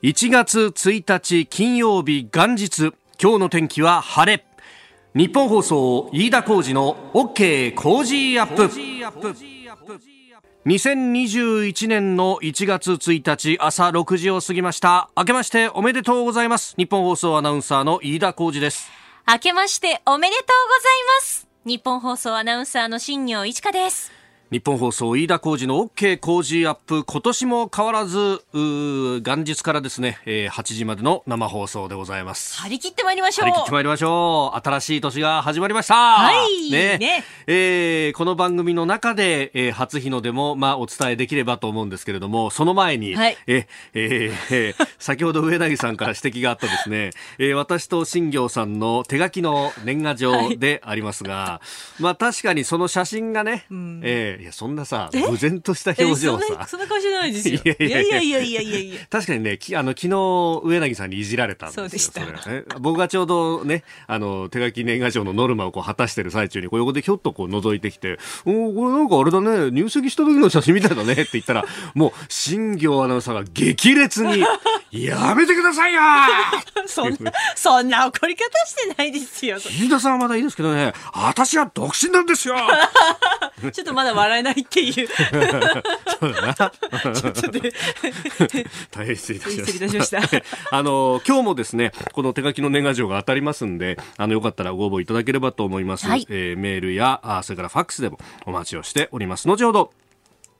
1月1日金曜日元日。今日の天気は晴れ。日本放送飯田浩二の OK 工事アップ。2021年の1月1日朝6時を過ぎました。明けましておめでとうございます。日本放送アナウンサーの飯田浩二です。明けましておめでとうございます。日本放送アナウンサーの新業一華です。日本放送飯田浩二の OK 工事アップ。今年も変わらず元日からですね、えー、8時までの生放送でございます。張り切ってまいりましょう。張り切ってまいりましょう。新しい年が始まりました。はい。ね。ね、えー、この番組の中で、えー、初日の出もまあお伝えできればと思うんですけれどもその前に、はい、ええー、先ほど上柳さんから指摘があったですね、えー、私と新行さんの手書きの年賀状でありますが、はい、まあ確かにその写真がね、うん、えーいやそんなさ無然とした表情さ。そんな顔してないですよ。いやいやいや。いやいやいやいや確かにねきあの昨日上柳さんにいじられたんですよそうでした。ね、僕がちょうどねあの手書き年賀状のノルマをこう果たしてる最中にこう横でひょっとこう覗いてきて「おこれなんかあれだね入籍した時の写真みたいだね」って言ったらもう新業アナウンサーが激烈に「やめてくださいよ!そんなそんな怒り方してないですよ。飯田さんはまだいいですけどね私は独身なんですよちょっとまだ笑えないっていうそうだな。ちょっと 大変失礼いたしました。いした あの今日もですね、この手書きの年賀状が当たりますんで、あのよかったらご応募いただければと思います。はい、えー、メールやあそれからファックスでもお待ちをしております。後ほど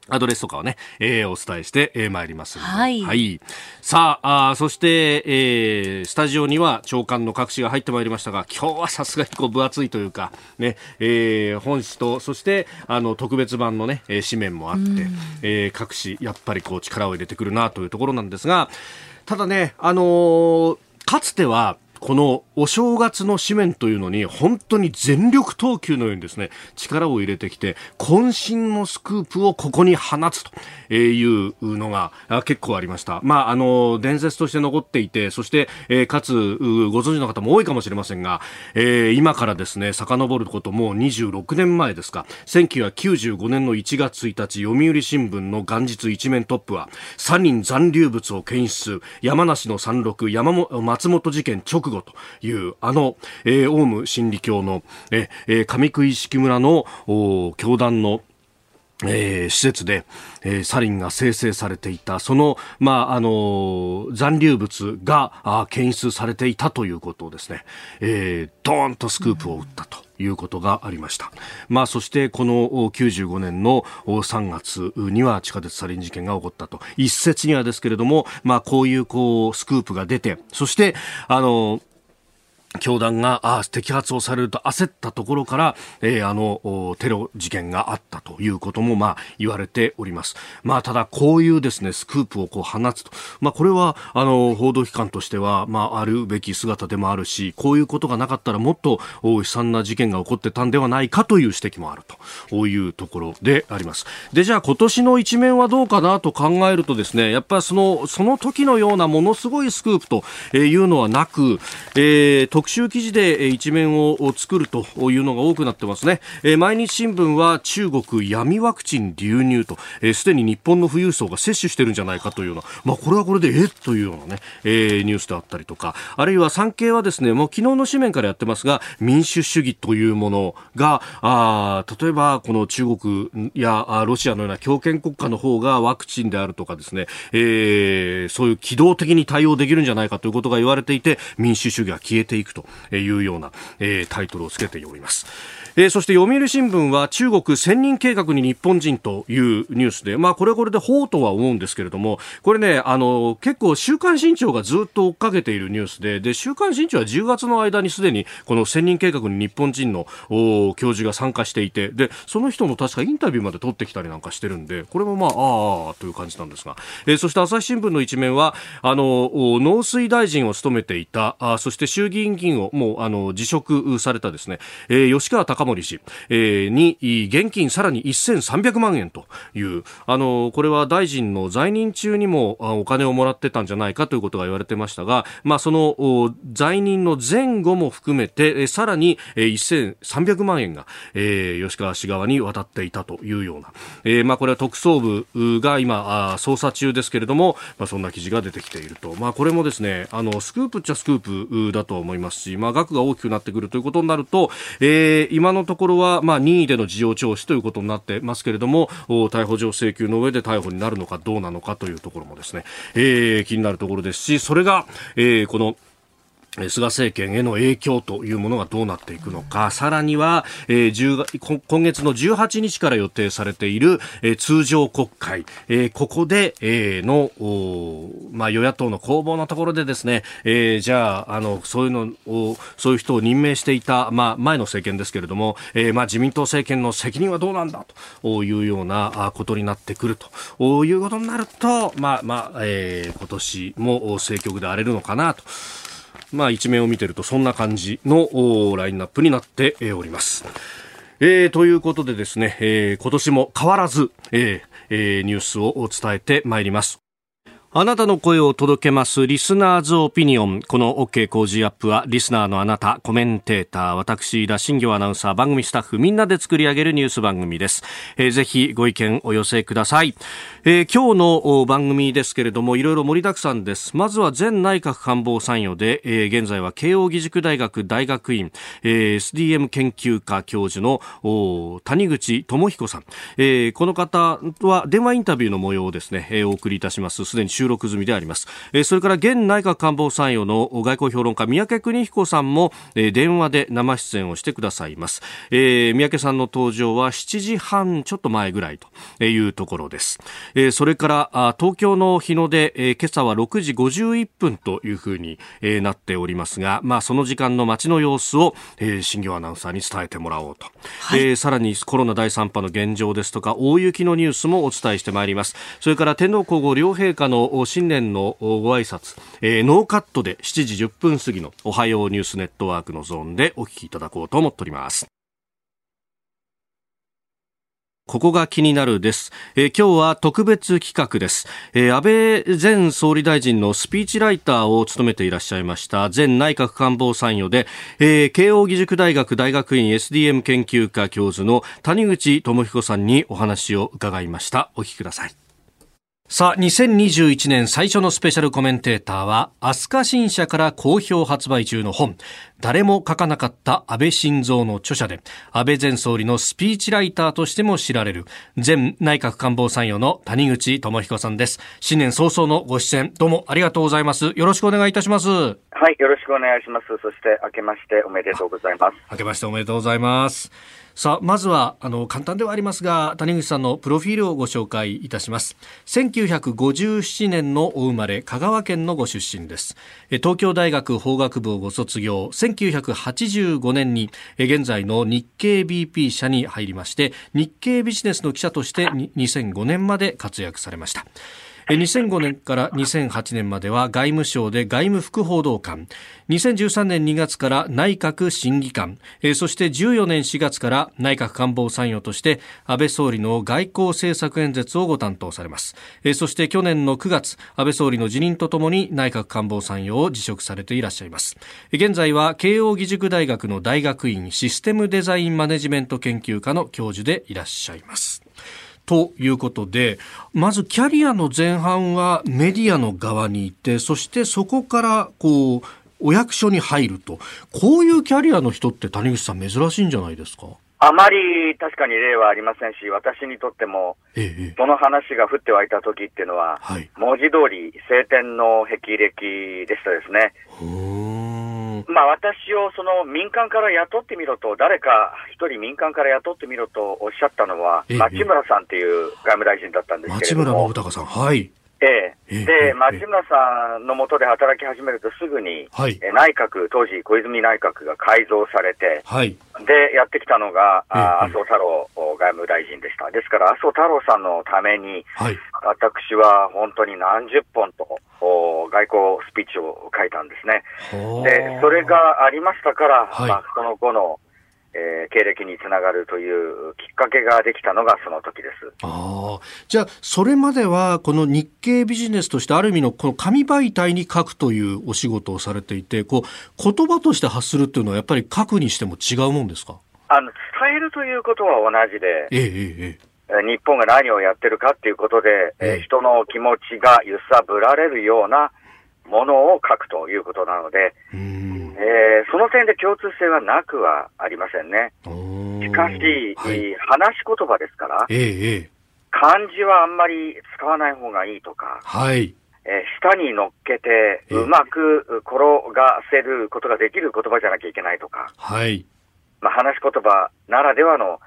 アドレスとかをね、えー、お伝えしてえー、参りますはい、はい。さああ、そして、えー、スタジオには長官の各紙が入ってまいりましたが、今日はさすがにこう分厚いというか、ね、えー、本紙と、そして、あの、特別版のね、えー、紙面もあって、えー、各紙、やっぱりこう力を入れてくるなというところなんですが、ただね、あのー、かつては、このお正月の紙面というのに本当に全力投球のようにですね力を入れてきて渾身のスクープをここに放つというのが結構ありました。まああの伝説として残っていてそして、えー、かつご存知の方も多いかもしれませんが、えー、今からですね遡ることもう26年前ですか1995年の1月1日読売新聞の元日一面トップは3人残留物を検出山梨の山麓山も松本事件直後というあの、えー、オウム真理教の、えー、上杭式村の教団のえー、施設で、えー、サリンが生成されていた、その、まあ、あのー、残留物があ検出されていたということをですね、えー、ドーンとスクープを打ったと。いうことがありました。まあ、そしてこの95年の3月には地下鉄サリン事件が起こったと。一説にはですけれども、まあ、こういうこうスクープが出て、そして、あの、教団があ摘発をされると焦ったところから、えー、あのテロ事件があったということも、まあ、言われております。まあ、ただこういうですねスクープをこう放つと、まあ、これはあの報道機関としては、まあ、あるべき姿でもあるしこういうことがなかったらもっと悲惨な事件が起こってたんではないかという指摘もあるというところであります。でじゃあ今年の一面はどうかなと考えるとですねやっぱりそのその時のようなものすごいスクープというのはなく、えー特集記事で一面を作るというのが多くなってますね。毎日新聞は中国闇ワクチン流入と、すでに日本の富裕層が接種してるんじゃないかというような、まあこれはこれでえというようなね、えニュースであったりとか、あるいは産経はですね、もう昨日の紙面からやってますが、民主主義というものが、あ例えばこの中国やロシアのような強権国家の方がワクチンであるとかですね、えー、そういう機動的に対応できるんじゃないかということが言われていて、民主主義が消えていく。というような、えー、タイトルをつけております。えー、そして読売新聞は中国千人計画に日本人というニュースで、まあこれこれで法とは思うんですけれども、これね、あの、結構週刊新潮がずっと追っかけているニュースで、で、週刊新潮は10月の間にすでにこの千人計画に日本人の教授が参加していて、で、その人の確かインタビューまで取ってきたりなんかしてるんで、これもまあ、ああ、という感じなんですが、えー、そして朝日新聞の一面は、あの、農水大臣を務めていた、あそして衆議院金をもうあの辞職されたですね、えー、吉川貴盛氏、えー、に現金さらに1300万円というあのこれは大臣の在任中にもお金をもらってたんじゃないかということが言われてましたが、まあ、その在任の前後も含めてさらに1300万円が、えー、吉川氏側に渡っていたというような、えー、まあ、これは特捜部が今捜査中ですけれども、まあ、そんな記事が出てきていると、まあ、これもですねあのスクープっちゃスクープだと思いますし、まあ、額が大きくなってくるということになると、えー、今ののところは、まあ、任意での事情聴取ということになってますけれども逮捕状請求の上で逮捕になるのかどうなのかというところもですね、えー、気になるところですしそれが、えー、この菅政権への影響というものがどうなっていくのか、さらには、えー、今月の18日から予定されている、えー、通常国会、えー、ここで、えー、の、まあ、与野党の攻防のところでですね、えー、じゃあ、あの、そういうのを、そういう人を任命していた、まあ、前の政権ですけれども、えー、まあ、自民党政権の責任はどうなんだというようなことになってくると。いうことになると、まあ、まあ、えー、今年も政局で荒れるのかなと。まあ、一面を見てるとそんな感じのラインナップになっております。えー、ということでですね、えー、今年も変わらず、えーえー、ニュースを伝えてまいります。あなたの声を届けますリスナーズオピニオン。この OK 工事アップはリスナーのあなた、コメンテーター、私、田新行アナウンサー、番組スタッフみんなで作り上げるニュース番組です。えー、ぜひご意見お寄せください。えー、今日の番組ですけれども、いろいろ盛りだくさんです。まずは前内閣官房参与で、えー、現在は慶應義塾大学大学院、えー、SDM 研究科教授の谷口智彦さん。えー、この方は電話インタビューの模様をですね、えー、お送りいたします。すでに収録済みであります。えー、それから現内閣官房参与の外交評論家三宅邦彦さんも、えー、電話で生出演をしてくださいます。えー、三宅さんの登場は7時半ちょっと前ぐらいというところです。えー、それから東京の日の出、えー、今朝は6時51分というふうに、えー、なっておりますが、まあ、その時間の街の様子を、えー、新業アナウンサーに伝えてもらおうと、はい、えー、さらにコロナ第3波の現状ですとか大雪のニュースもお伝えしてまいりますそれから天皇皇后両陛下の新年のご挨拶、えー、ノーカットで7時10分過ぎのおはようニュースネットワークのゾーンでお聞きいただこうと思っておりますここが気になるです。えー、今日は特別企画です、えー、安倍前総理大臣のスピーチライターを務めていらっしゃいました前内閣官房参与で、えー、慶應義塾大学大学院 SDM 研究科教授の谷口智彦さんにお話を伺いました。お聞きください。さあ、2021年最初のスペシャルコメンテーターは、飛鳥新社から好評発売中の本、誰も書かなかった安倍晋三の著者で、安倍前総理のスピーチライターとしても知られる、前内閣官房参与の谷口智彦さんです。新年早々のご出演、どうもありがとうございます。よろしくお願いいたします。はい、よろしくお願いします。そして、明けましておめでとうございます。明けましておめでとうございます。さあまずはあの簡単ではありますが谷口さんのプロフィールをご紹介いたします。1957年のお生まれ香川県のご出身です。東京大学法学部をご卒業1985年に現在の日経 BP 社に入りまして日経ビジネスの記者として2005年まで活躍されました。2005年から2008年までは外務省で外務副報道官。2013年2月から内閣審議官。そして14年4月から内閣官房参与として安倍総理の外交政策演説をご担当されます。そして去年の9月安倍総理の辞任とともに内閣官房参与を辞職されていらっしゃいます。現在は慶應義塾大学の大学院システムデザインマネジメント研究科の教授でいらっしゃいます。ということで、まずキャリアの前半はメディアの側にいて、そしてそこからこう、お役所に入ると。こういうキャリアの人って谷口さん珍しいんじゃないですか？あまり確かに例はありませんし、私にとっても、その話が降って湧いた時っていうのは、文字通り晴天の霹靂でしたですね。まあ、私をその民間から雇ってみろと、誰か一人民間から雇ってみろとおっしゃったのは、町村さんっていう外務大臣だったんですけれども、町村信孝さん、はい。ええ、で、町村さんのもとで働き始めるとすぐに、はい、内閣、当時、小泉内閣が改造されて、はい、で、やってきたのが、あ麻生太郎外務大臣でした。ですから、麻生太郎さんのために、はい、私は本当に何十本と外交スピーチを書いたんですね。で、それがありましたから、はい、まあ、その後のえー、経歴につながるというきっかけができたのがその時です。ああ。じゃあ、それまでは、この日経ビジネスとしてある意味のこの紙媒体に書くというお仕事をされていて、こう、言葉として発するっていうのはやっぱり書くにしても違うもんですか？あの、伝えるということは同じで、ええええ、日本が何をやってるかっていうことで、ええ、人の気持ちが揺さぶられるようなものを書くということなので、えー、その点で共通性はなくはありませんね。しかし、はい、話し言葉ですから、ええ、漢字はあんまり使わない方がいいとか、はい、えー、下に乗っけて、うまく転がせることができる言葉じゃなきゃいけないとか、はい、まあ、話し言葉ならではの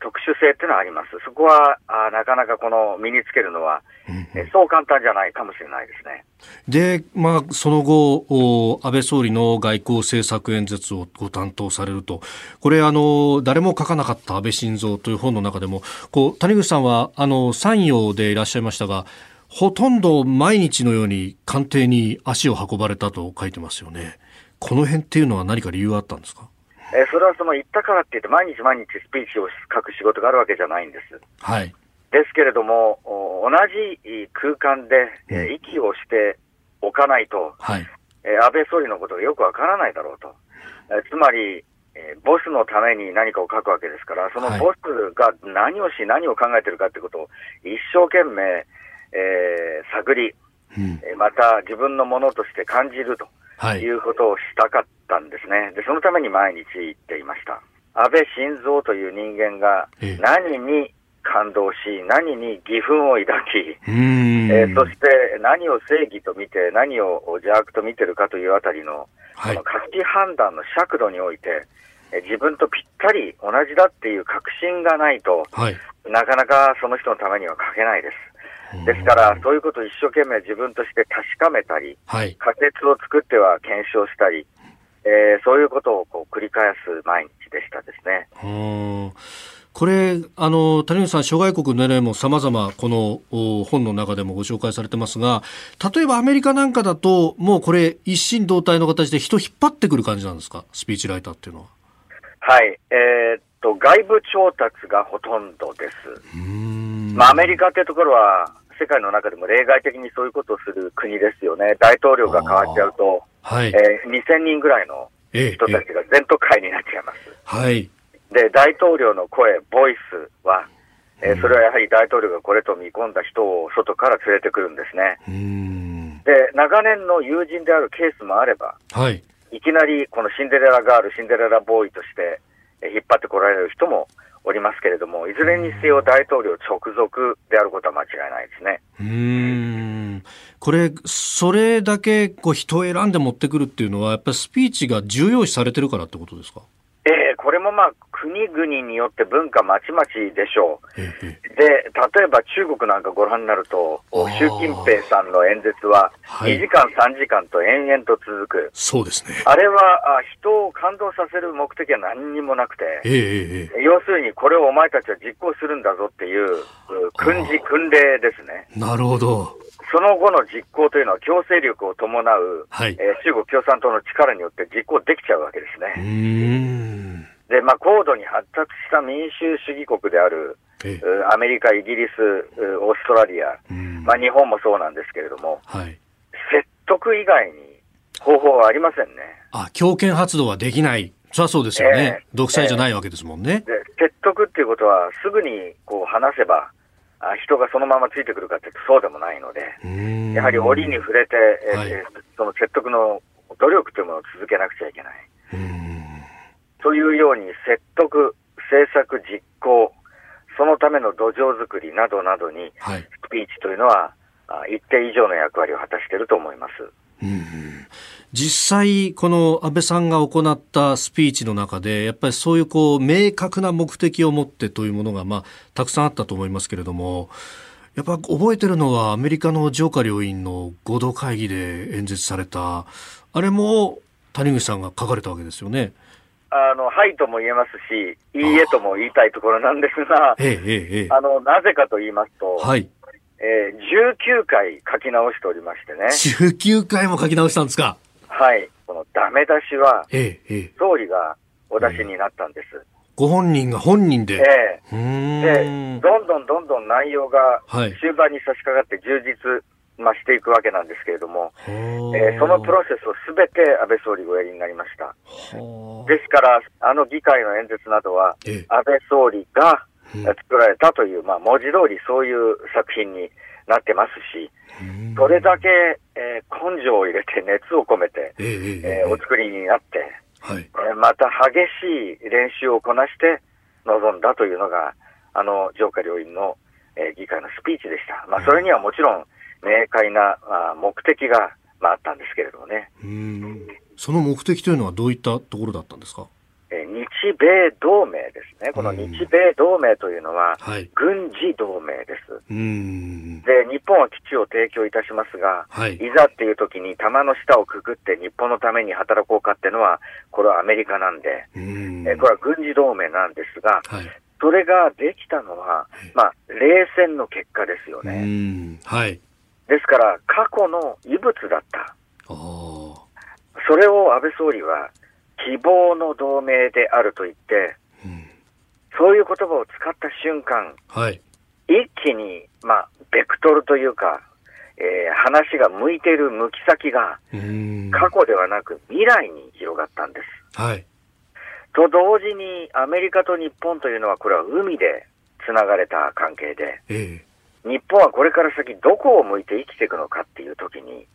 特殊性っていうのはあります。そこはあなかなかこの身につけるのは、うん、そう簡単じゃないかもしれないですね。で、まあ、その後、安倍総理の外交政策演説をご担当されると、これ、あの、誰も書かなかった安倍晋三という本の中でも、こう、谷口さんは、あの、参与でいらっしゃいましたが、ほとんど毎日のように官邸に足を運ばれたと書いてますよね。この辺っていうのは何か理由があったんですか？えそれはその言ったからって言って、毎日毎日スピーチを書く仕事があるわけじゃないんです。はい。ですけれども、同じ空間で、え息をしておかないと、はい、え安倍総理のことがよくわからないだろうと。えつまり、えボスのために何かを書くわけですから、そのボスが何をし、何を考えてるかってことを一生懸命、えー、探り、うん、また自分のものとして感じるということをしたかったんですね。で、そのために毎日行っていました。安倍晋三という人間が何に感動し、何に義憤を抱き、えー、そして何を正義と見て、何を邪悪と見てるかというあたりの、はい、の価値判断の尺度において、え自分とぴったり同じだっていう確信がないと、はい、なかなかその人のためには書けないです。ですから、そういうことを一生懸命自分として確かめたり、はい、仮説を作っては検証したり、えー、そういうことをこう繰り返す毎日でしたですね。これ、あの、谷口さん、諸外国の例も様々、この本の中でもご紹介されてますが、例えばアメリカなんかだと、もうこれ、一心同体の形で人引っ張ってくる感じなんですか、スピーチライターっていうのは。はい、えー、っと、外部調達がほとんどです。まあ、アメリカっていうところは、世界の中でも例外的にそういうことをする国ですよね。大統領が変わっちゃうと、はい、えー、2000人ぐらいの人たちが全都会になっちゃいます。はい。で、大統領の声、ボイスは、えー、それはやはり大統領がこれと見込んだ人を外から連れてくるんですね。で、長年の友人であるケースもあれば、はい、いきなりこのシンデレラガール、シンデレラボーイとして、え引っ張ってこられる人もおりますけれども、いずれにせよ大統領直属であることは間違いないですね。うんこれ、それだけこう人を選んで持ってくるっていうのは、やっぱりスピーチが重要視されてるからってことですか？ええー、これもまあ、国々によって文化まちまちでしょう。で、例えば中国なんかご覧になると、習近平さんの演説は、2時間、3時間と延々と続く。そうですね。あれはあ人を感動させる目的は何にもなくて、えー、要するにこれをお前たちは実行するんだぞっていう、訓示、訓令ですね。なるほど。その後の実行というのは強制力を伴う、はい、えー、中国共産党の力によって実行できちゃうわけですね。で、まあ、高度に発達した民主主義国である、アメリカ、イギリス、オーストラリア、まあ、日本もそうなんですけれども、はい、説得以外に方法はありませんね。あ、強権発動はできない。そりゃそうですよね、えー、独裁じゃないわけですもんね。えー、説得っていうことは、すぐにこう話せば、あ人がそのままついてくるかっていうとそうでもないので、やはり折に触れて、えー、はい、その説得の努力というものを続けなくちゃいけない。というように説得、政策実行、そのための土壌づくりなどなどに、スピーチというのは、はい、一定以上の役割を果たしていると思います。うん実際、この安倍さんが行ったスピーチの中で、やっぱりそういうこう明確な目的を持ってというものが、まあ、たくさんあったと思いますけれども、やっぱ覚えてるのはアメリカの上下両院の合同会議で演説された、あれも谷口さんが書かれたわけですよね。あの、はいとも言えますし、いいえとも言いたいところなんですが、ええええ、あの、なぜかと言いますと、はい。えー、19回書き直しておりましてね。19回も書き直したんですか？はい。このダメ出しは、ええ、総理がお出しになったんです。ご本人が本人で。ええ。で、どんどんどんどん内容が終盤に差し掛かって充実、まあ、していくわけなんですけれども、えー、そのプロセスをすべて安倍総理がおやりになりました。ですから、あの議会の演説などは、安倍総理が作られたという、まあ、文字通りそういう作品になってますし、それだけ、えー、根性を入れて熱を込めて、えー、お作りになって、はい、えー、また激しい練習をこなして臨んだというのが、あの上下両院の、えー、議会のスピーチでした。まあ、それにはもちろん明快な、まあ、目的が、まあ、あったんですけれどもね。その目的というのはどういったところだったんですか？え日米同盟ですね。この日米同盟というのは、軍事同盟です。で、日本は基地を提供いたしますが、はい、いざっていう時に弾の下をくぐって日本のために働こうかっていうのは、これはアメリカなんで、えこれは軍事同盟なんですが、はい、それができたのは、まあ、冷戦の結果ですよね。はい。ですから、過去の遺物だった。それを安倍総理は、希望の同盟であると言って、うん、そういう言葉を使った瞬間、はい、一気に、まあ、ベクトルというか、えー、話が向いている向き先が、過去ではなく未来に広がったんです。はい。と同時に、アメリカと日本というのは、これは海で繋がれた関係で、ええ、日本はこれから先どこを向いて生きていくのかっていう時に、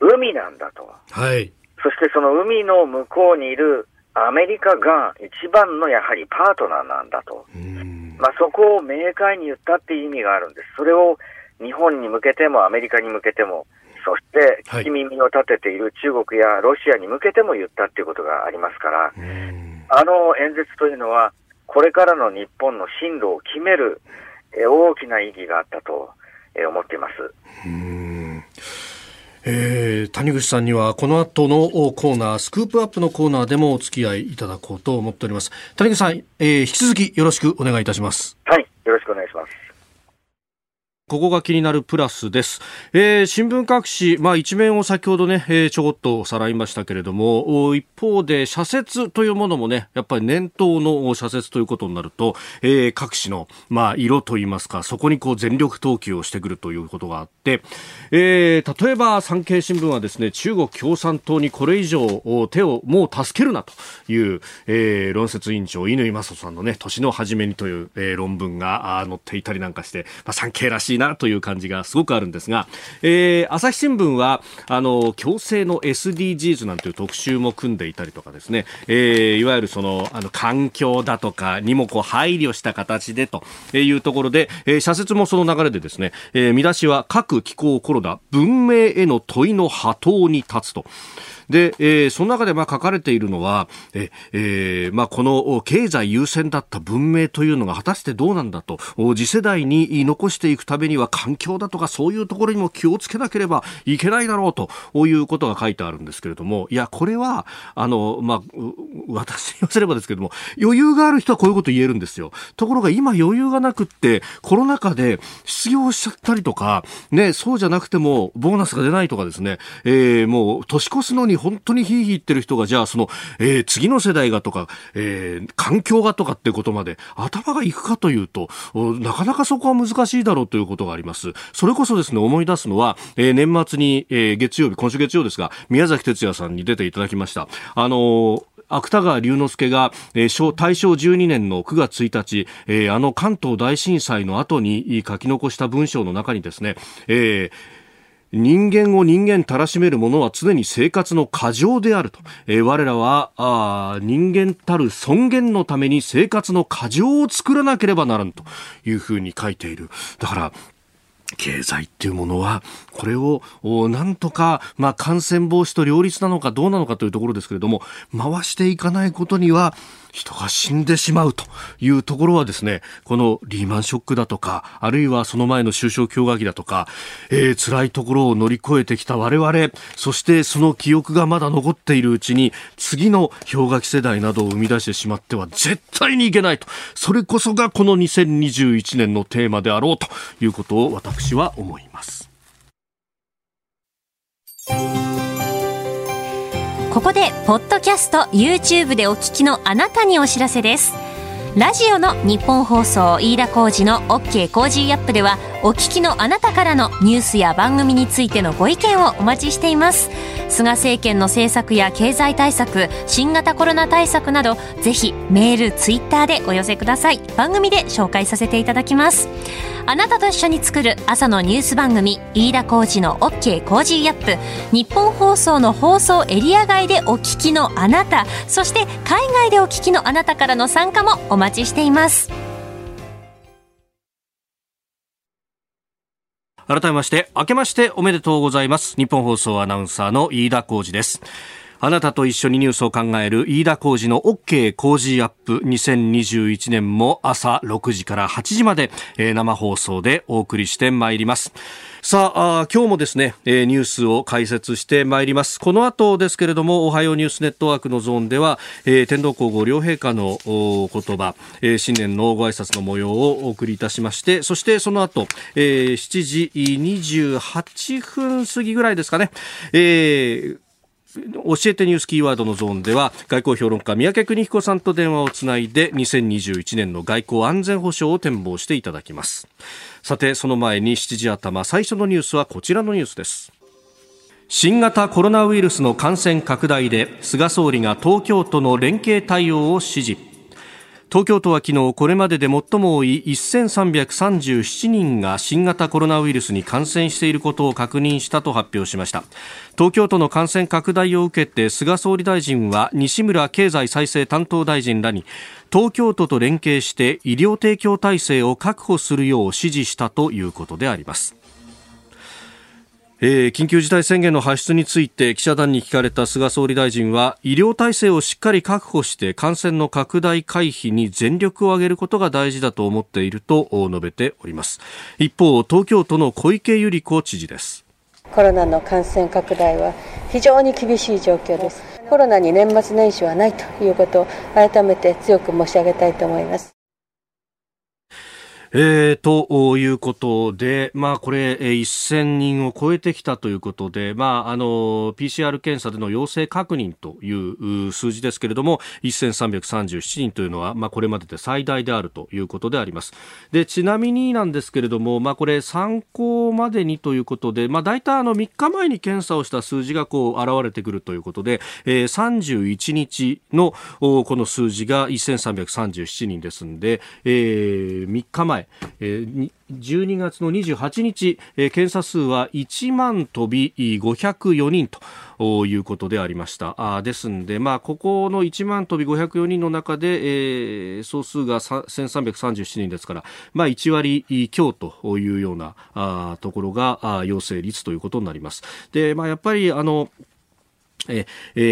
海なんだと。はい。そしてその海の向こうにいるアメリカが一番のやはりパートナーなんだと。まあ、そこを明快に言ったっていう意味があるんです。それを日本に向けてもアメリカに向けても、そして聞き耳を立てている中国やロシアに向けても言ったっていうことがありますから、あの演説というのは、これからの日本の進路を決める大きな意義があったと思っています。えー、谷口さんにはこの後のコーナースクープアップのコーナーでもお付き合いいただこうと思っております。谷口さん、えー、引き続きよろしくお願いいたします。はいよろしくお願いしますここが気になるプラスです。えー、新聞各紙、まあ一面を先ほどね、えー、ちょこっとさらいましたけれども、一方で社説というものもね、やっぱり念頭の社説ということになると、えー、各紙の、まあ色といいますか、そこにこう全力投球をしてくるということがあって、えー、例えば産経新聞はですね、中国共産党にこれ以上手をもう助けるなという、えー、論説委員長、乾正人さんのね、年の初めにという、えー、論文が載っていたりなんかして、まあ産経らしいなという感じがすごくあるんですが、えー、朝日新聞はあの強制の SDGs なんていう特集も組んでいたりとかですね、えー、いわゆるそのあの環境だとかにもこう配慮した形でというところで、えー、社説もその流れでですね、えー、見出しは各気候コロナ文明への問いの波頭に立つと。で、えー、その中でまあ書かれているのは、ええー、まあこの経済優先だった文明というのが果たしてどうなんだと、次世代に残していくためには環境だとかそういうところにも気をつけなければいけないだろうということが書いてあるんですけれども、いや、これは、あの、まあ、私に言わせればですけれども、余裕がある人はこういうこと言えるんですよ。ところが今余裕がなくって、コロナ禍で失業しちゃったりとか、ね、そうじゃなくてもボーナスが出ないとかですね、えー、もう年越すのに本当にひいひい言ってる人が、じゃあその、えー、次の世代がとか、えー、環境がとかっていうことまで頭がいくかというと、なかなかそこは難しいだろうということがあります。それこそですね、思い出すのは、えー、年末に、えー、月曜日、今週月曜ですが、宮崎哲也さんに出ていただきました。あのー芥川龍之介が、えー、大正12年の9月1日、えー、あの関東大震災の後に書き残した文章の中にですね、えー人間を人間たらしめるものは常に生活の過剰であると。えー、我らはあ人間たる尊厳のために生活の過剰を作らなければならんというふうに書いている。だから、経済っていうものは、これを、なんとか、まあ、感染防止と両立なのかどうなのかというところですけれども、回していかないことには、人が死んでしまうというところはですね、このリーマンショックだとか、あるいはその前の首相氷河期だとか、えー、辛いところを乗り越えてきた我々、そしてその記憶がまだ残っているうちに、次の氷河期世代などを生み出してしまっては絶対にいけないと。それこそがこの2021年のテーマであろうということを私は思います。ここでポッドキャスト YouTube でお聞きのあなたにお知らせです。ラジオの日本放送飯田浩二の OK コージーアップではお聞きのあなたからのニュースや番組についてのご意見をお待ちしています。菅政権の政策や経済対策新型コロナ対策などぜひメールツイッターでお寄せください。番組で紹介させていただきます。あなたと一緒に作る朝のニュース番組飯田浩二の OK コージーアップ。日本放送の放送エリア外でお聞きのあなたそして海外でお聞きのあなたからの参加もお待ちしています。改めまして明けましておめでとうございます。日本放送アナウンサーの飯田浩二です。あなたと一緒にニュースを考える飯田浩二の OK 工事アップ2021年も朝6時から8時まで、生放送でお送りしてまいります。さあ今日もですね、ニュースを解説してまいりますこの後ですけれどもおはようニュースネットワークのゾーンでは、天皇皇后両陛下のお言葉、新年のご挨拶の模様をお送りいたしましてそしてその後、えー、7時28分過ぎぐらいですかね、えー教えてニュースキーワードのゾーンでは外交評論家三宅邦彦さんと電話をつないで2021年の外交安全保障を展望していただきます。さてその前に7時頭最初のニュースはこちらのニュースです。新型コロナウイルスの感染拡大で菅総理が東京都の連携対応を指示。東京都は昨日これまでで最も多い1337人が新型コロナウイルスに感染していることを確認したと発表しました。東京都の感染拡大を受けて菅総理大臣は西村経済再生担当大臣らに東京都と連携して医療提供体制を確保するよう指示したということであります。えー、緊急事態宣言の発出について記者団に聞かれた菅総理大臣は医療体制をしっかり確保して感染の拡大回避に全力を挙げることが大事だと思っていると述べております。一方東京都の小池百合子知事です。コロナの感染拡大は非常に厳しい状況です。コロナに年末年始はないということを改めて強く申し上げたいと思います。えー、ということで、まあこれ、1000人を超えてきたということで、まああの、PCR 検査での陽性確認という数字ですけれども、1337人というのは、まあこれまでで最大であるということであります。で、ちなみになんですけれども、まあこれ参考までにということで、まあ大体あの3日前に検査をした数字がこう現れてくるということで、えー、31日のこの数字が1337人ですんで、えー、3日前、えー、12月の28日、えー、検査数は1万飛び504人ということでありましたあですんで、まあ、ここの1万飛び504人の中で、えー、総数が1337人ですから、まあ、1割強というようなあところが陽性率ということになります。でまあ、やっぱりあのえ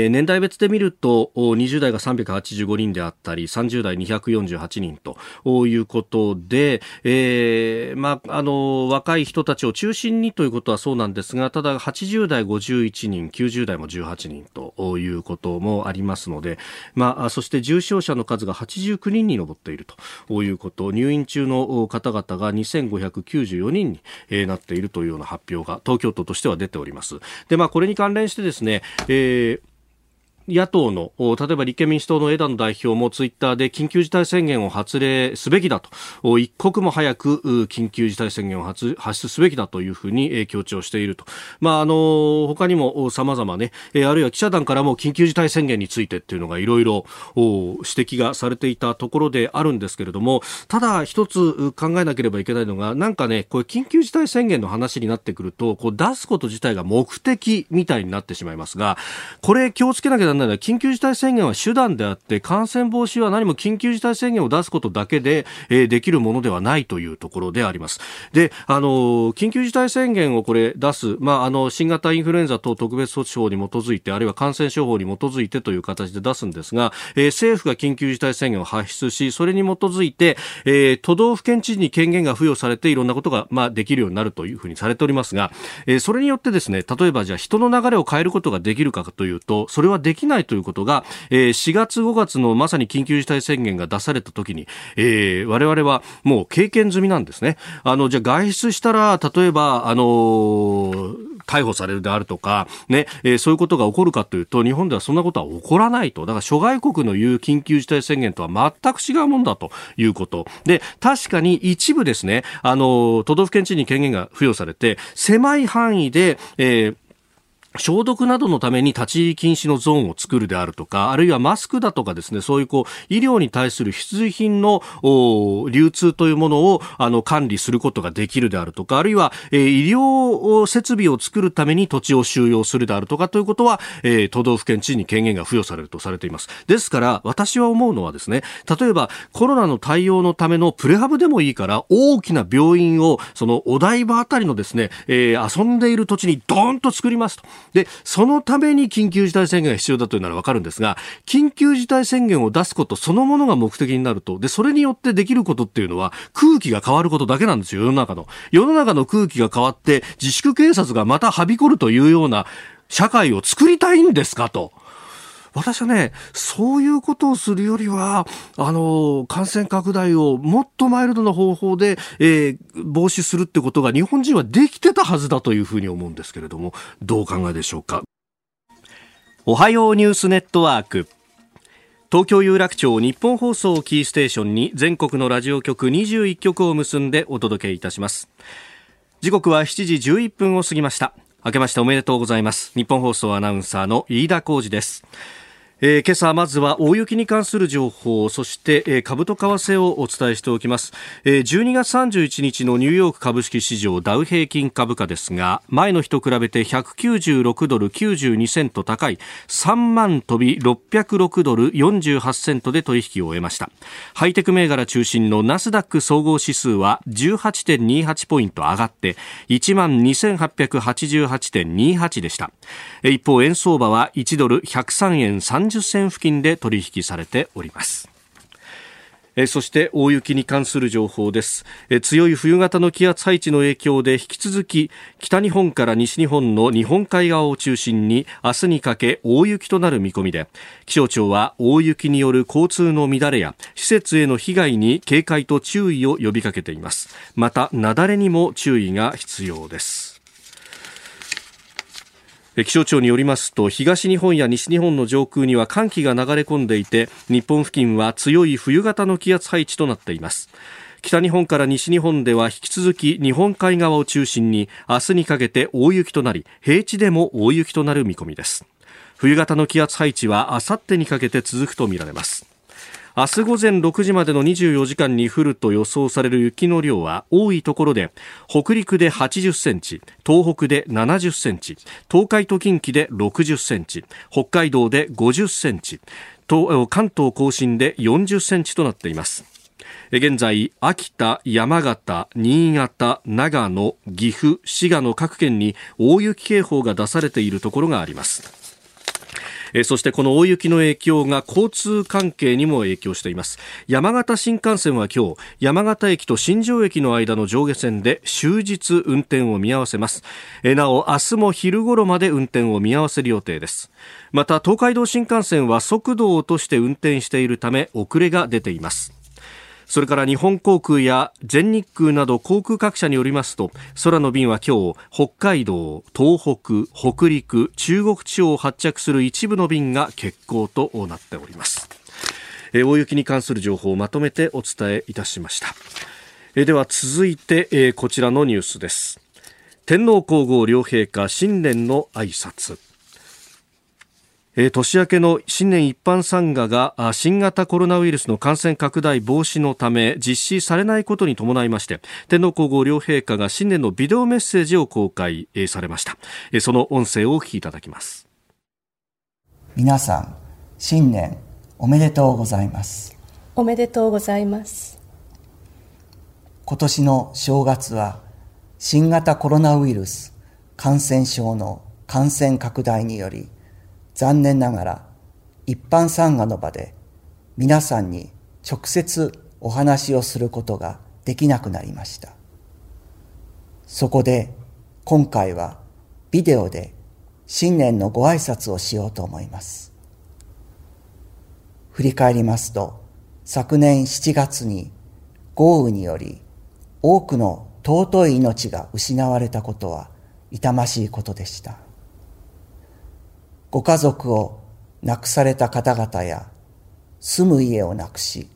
ー、年代別で見ると20代が385人であったり30代248人ということで、えーまあ、あの若い人たちを中心にということはそうなんですがただ80代51人90代も18人ということもありますので、まあ、そして重症者の数が89人に上っているということ入院中の方々が2594人になっているというような発表が東京都としては出ております。でまあ、これに関連してですね、えーえー野党の、例えば立憲民主党の枝野代表もツイッターで緊急事態宣言を発令すべきだと、一刻も早く緊急事態宣言を発出すべきだというふうに強調していると。まあ、あの、他にも様々ね、あるいは記者団からも緊急事態宣言についてっていうのがいろいろ指摘がされていたところであるんですけれども、ただ一つ考えなければいけないのが、なんかね、これ緊急事態宣言の話になってくると、こう出すこと自体が目的みたいになってしまいますが、これ気をつけなきゃならないのは緊急事態宣言は手段であって感染防止は何も緊急事態宣言を出すことだけで、えー、できるものではないというところであります。で、あの緊急事態宣言をこれ出す、まあ、あの新型インフルエンザ等特別措置法に基づいてあるいは感染症法に基づいてという形で出すんですが、えー、政府が緊急事態宣言を発出しそれに基づいて、えー、都道府県知事に権限が付与されていろんなことが、まあ、できるようになるというふうにされておりますが、えー、それによってですね例えばじゃあ人の流れを変えることができるかというとそれはできないということが、えー、4月5月のまさに緊急事態宣言が出された時に、えー、我々はもう経験済みなんですね。あのじゃあ外出したら例えばあのー逮捕されるであるとか、ね、えー、そういうことが起こるかというと、日本ではそんなことは起こらないと。だから諸外国の言う緊急事態宣言とは全く違うもんだということ。で、確かに一部ですね、あの、都道府県知事に権限が付与されて、狭い範囲で、えー消毒などのために立ち入り禁止のゾーンを作るであるとか、あるいはマスクだとかですね、そういうこう、医療に対する必需品の流通というものをあの管理することができるであるとか、あるいは、えー、医療設備を作るために土地を収容するであるとかということは、えー、都道府県知事に権限が付与されるとされています。ですから、私は思うのはですね、例えばコロナの対応のためのプレハブでもいいから、大きな病院を、そのお台場あたりのですね、えー、遊んでいる土地にドーンと作りますと。で、そのために緊急事態宣言が必要だというならわかるんですが、緊急事態宣言を出すことそのものが目的になると、で、それによってできることっていうのは空気が変わることだけなんですよ、世の中の。世の中の空気が変わって自粛警察がまたはびこるというような社会を作りたいんですかと。私はね、そういうことをするよりは、あの、感染拡大をもっとマイルドな方法で、えー、防止するってことが日本人はできてたはずだというふうに思うんですけれども、どうお考えでしょうか？おはようニュースネットワーク。東京有楽町日本放送キーステーションに全国のラジオ局21局を結んでお届けいたします。時刻は7時11分を過ぎました。明けましておめでとうございます。日本放送アナウンサーの飯田浩二です。えー、今朝まずは大雪に関する情報そして、えー、株と為替をお伝えしておきます、えー、12月31日のニューヨーク株式市場ダウ平均株価ですが前の日と比べて196ドル92セント高い3万飛び606ドル48セントで取引を終えました。ハイテク銘柄中心のナスダック総合指数は18.28ポイント上がって1万2888.28でした。一方円相場は1ドル103円30 30銭付近で取引されております。そして大雪に関する情報です。強い冬型の気圧配置の影響で引き続き北日本から西日本の日本海側を中心に明日にかけ大雪となる見込みで気象庁は大雪による交通の乱れや施設への被害に警戒と注意を呼びかけています。また雪崩にも注意が必要です。気象庁によりますと東日本や西日本の上空には寒気が流れ込んでいて日本付近は強い冬型の気圧配置となっています。北日本から西日本では引き続き日本海側を中心に明日にかけて大雪となり平地でも大雪となる見込みです。冬型の気圧配置はあさってにかけて続くとみられます。明日午前6時までの24時間に降ると予想される雪の量は多いところで北陸で80センチ東北で70センチ東海と近畿で60センチ北海道で50センチ関東甲信で40センチとなっています。現在秋田、山形、新潟、長野、岐阜、滋賀の各県に大雪警報が出されているところがあります。えそしてこの大雪の影響が交通関係にも影響しています。山形新幹線は今日山形駅と新庄駅の間の上下線で終日運転を見合わせます。えなお明日も昼頃まで運転を見合わせる予定です。また東海道新幹線は速度を落として運転しているため遅れが出ています。それから日本航空や全日空など航空各社によりますと空の便は今日北海道、東北、北陸、中国地方を発着する一部の便が欠航となっております。大雪に関する情報をまとめてお伝えいたしました。では続いてこちらのニュースです。天皇皇后両陛下新年の挨拶。え年明けの新年一般参賀が新型コロナウイルスの感染拡大防止のため実施されないことに伴いまして天皇皇后両陛下が新年のビデオメッセージを公開されましたその音声をお聞きいただきます皆さん、新年おめでとうございます。おめでとうございます。今年の正月は、新型コロナウイルス感染症の感染拡大により、残念ながら一般参賀の場で皆さんに直接お話をすることができなくなりました。そこで今回はビデオで新年のご挨拶をしようと思います。振り返りますと、昨年7月に豪雨により多くの尊い命が失われたことは痛ましいことでした。ご家族を亡くされた方々や住む家をなくし、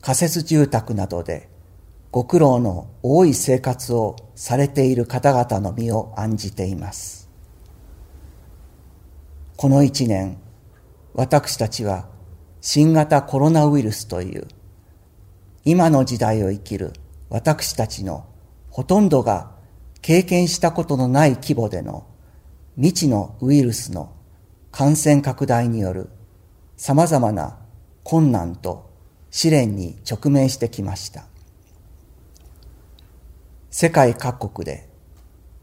仮設住宅などでご苦労の多い生活をされている方々の身を案じています。この一年、私たちは新型コロナウイルスという今の時代を生きる私たちのほとんどが経験したことのない規模での未知のウイルスの感染拡大による様々な困難と試練に直面してきました。世界各国で、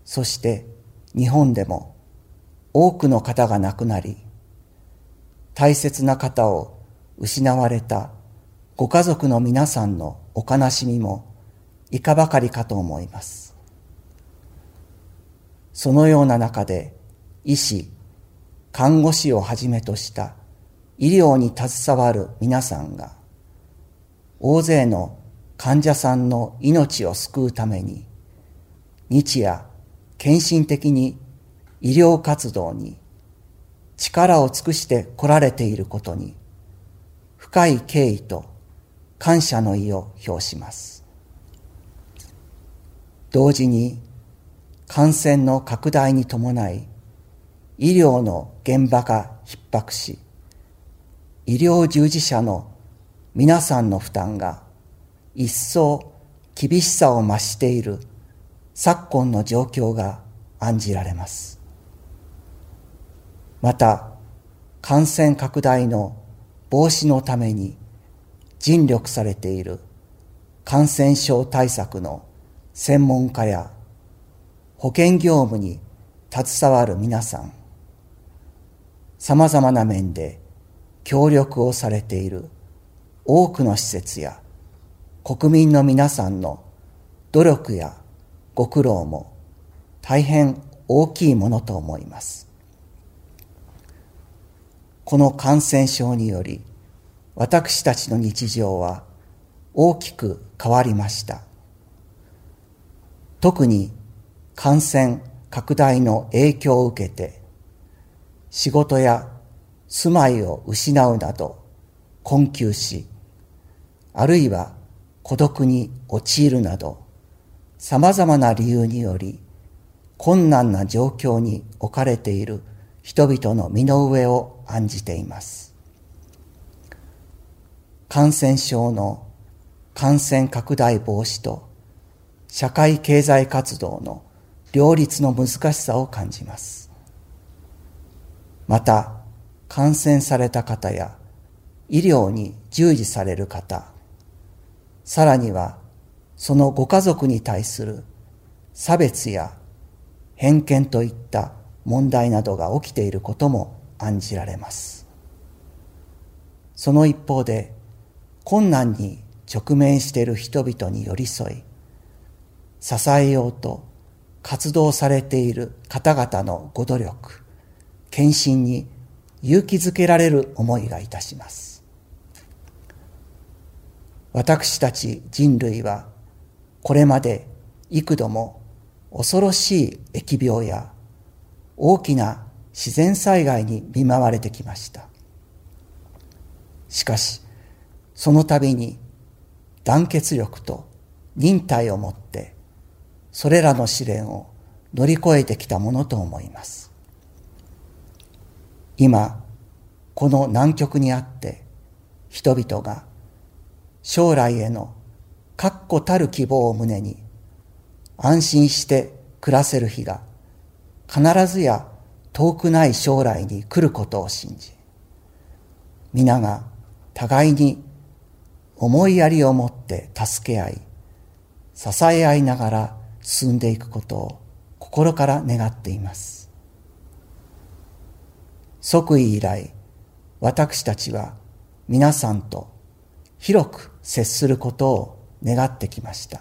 そして日本でも多くの方が亡くなり、大切な方を失われたご家族の皆さんのお悲しみもいかばかりかと思います。そのような中で医師、看護師をはじめとした医療に携わる皆さんが大勢の患者さんの命を救うために日夜献身的に医療活動に力を尽くして来られていることに深い敬意と感謝の意を表します。同時に感染の拡大に伴い医療の現場が逼迫し医療従事者の皆さんの負担が一層厳しさを増している昨今の状況が案じられます。また、感染拡大の防止のために尽力されている感染症対策の専門家や保健業務に携わる皆さん、様々な面で協力をされている多くの施設や国民の皆さんの努力やご苦労も大変大きいものと思います。この感染症により私たちの日常は大きく変わりました。特に感染拡大の影響を受けて仕事や住まいを失うなど困窮し、あるいは孤独に陥るなど、様々な理由により困難な状況に置かれている人々の身の上を案じています。感染症の感染拡大防止と社会経済活動の両立の難しさを感じます。また、感染された方や医療に従事される方、さらにはそのご家族に対する差別や偏見といった問題などが起きていることも案じられます。その一方で困難に直面している人々に寄り添い、支えようと活動されている方々のご努力、献身に勇気づけられる思いがいたします。私たち人類はこれまで幾度も恐ろしい疫病や大きな自然災害に見舞われてきました。しかし、その度に団結力と忍耐をもってそれらの試練を乗り越えてきたものと思います。今、この南極にあって人々が将来への確固たる希望を胸に安心して暮らせる日が必ずや遠くない将来に来ることを信じ、皆が互いに思いやりを持って助け合い、支え合いながら進んでいくことを心から願っています。即位以来、私たちは皆さんと広く接することを願ってきました。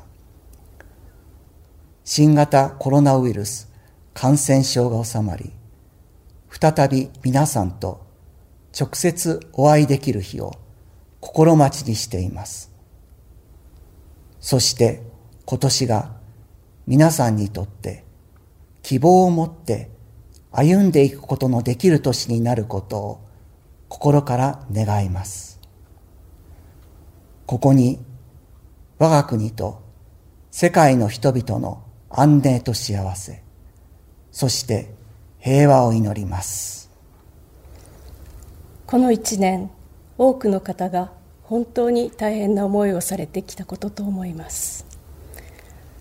新型コロナウイルス感染症が収まり、再び皆さんと直接お会いできる日を心待ちにしています。そして今年が皆さんにとって希望を持って歩んでいくことのできる年になることを心から願います。ここに我が国と世界の人々の安寧と幸せ、そして平和を祈ります。この一年、多くの方が本当に大変な思いをされてきたことと思います。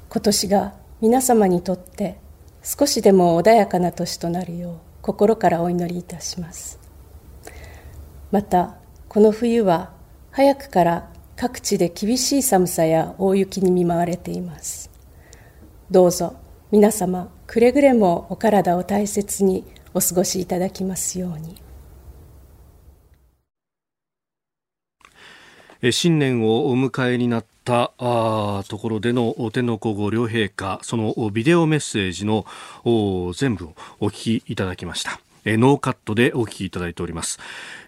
今年が皆様にとって少しでも穏やかな年となるよう心からお祈りいたします。また、この冬は早くから各地で厳しい寒さや大雪に見舞われています。どうぞ皆様くれぐれもお体を大切にお過ごしいただきますように新年をお迎えになったあところでの天皇皇后両陛下そのビデオメッセージの全部をお聞きいただきましたえノーカットでお聞きいただいております、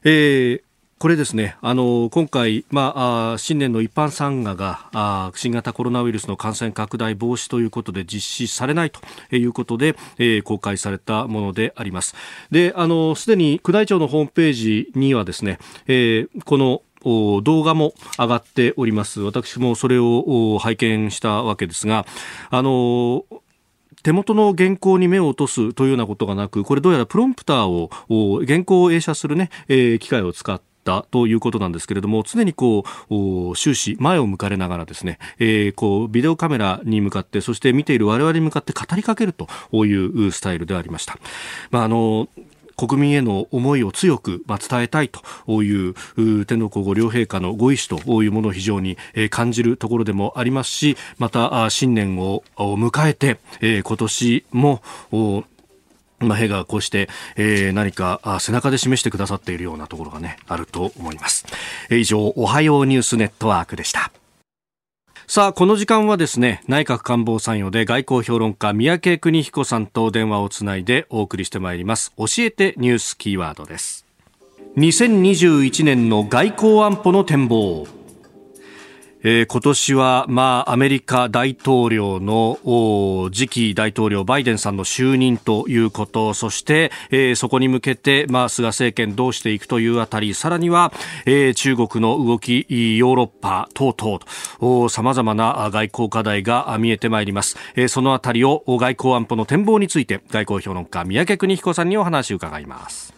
えーこれですね、あの今回、まあ、新年の一般参賀があ新型コロナウイルスの感染拡大防止ということで実施されないということで、えー、公開されたものであります。で、あのすでに宮内庁のホームページにはですね、えー、この動画も上がっております。私もそれを拝見したわけですが、あの手元の原稿に目を落とすというようなことがなく、これどうやらプロンプターを、原稿を映写するね、えー、機械を使ってったということなんですけれども常にこう終始前を向かれながらですね、えー、こうビデオカメラに向かってそして見ている我々に向かって語りかけるというスタイルでありました。まああの国民への思いを強く伝えたいという天皇皇后両陛下のご意思というものを非常に感じるところでもありますしまた新年を迎えて今年もま、陛下がこうして、何か背中で示してくださっているようなところがね、あると思います。以上、おはようニュースネットワークでした。さあ、この時間はですね、内閣官房参与で外交評論家、三宅邦彦さんと電話をつないでお送りしてまいります。教えてニュースキーワードです。2021年の外交安保の展望。えー、今年は、まあ、アメリカ大統領の次期大統領バイデンさんの就任ということそして、えー、そこに向けて、まあ、菅政権どうしていくというあたりさらには、えー、中国の動きヨーロッパ等々さまざまな外交課題が見えてまいります、えー、そのあたりを外交安保の展望について外交評論家三宅邦彦さんにお話を伺います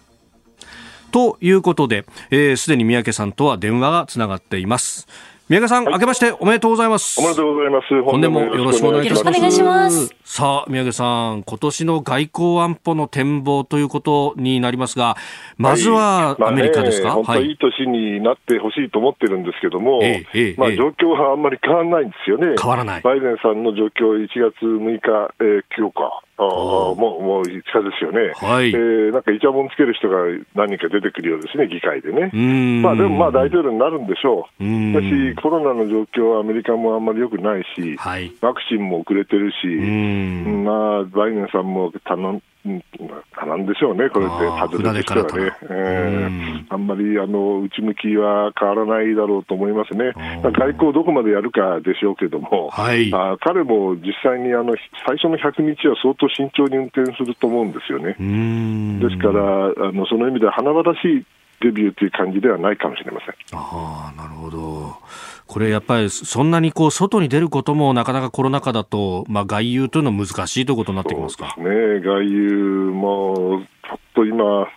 ということで、す、えー、で、に三宅さんとは電話がつながっています。宮川さん、はい、明けましておめでとうございます。おめでとうございます。本年もよろしくお願いいたします。よろしくお願いします。さあ、宮家さん、今年の外交安保の展望ということになりますが、まずはアメリカですか、はいまあね、本当いい年になってほしいと思ってるんですけども、ええまあ、状況はあんまり変わらないんですよね。変わらない。バイデンさんの状況、1月6日、えー、今日か。あもうもう5日ですよね、はい。えー、なんかいちゃもんつける人が何人か出てくるようですね、議会でね。まあ、でもまあ大統領になるんでしょう。うし、コロナの状況はアメリカもあんまり良くないし、はい、ワクチンも遅れてるし、まあ、バイデンさんも頼んなんでしょうね、これって、外れとしてはね、えー、あんまりあの内向きは変わらないだろうと思いますね、外交をどこまでやるかでしょうけども、はい、あ彼も実際にあの最初の100日は相当慎重に運転すると思うんですよね。ですからあの、その意味では華々しいデビューという感じではないかもしれません。あなるほどこれやっぱりそんなにこう外に出ることもなかなかコロナ禍だと、まあ、外遊というのは難しいということになってきますか？すね、外遊もちょっと今、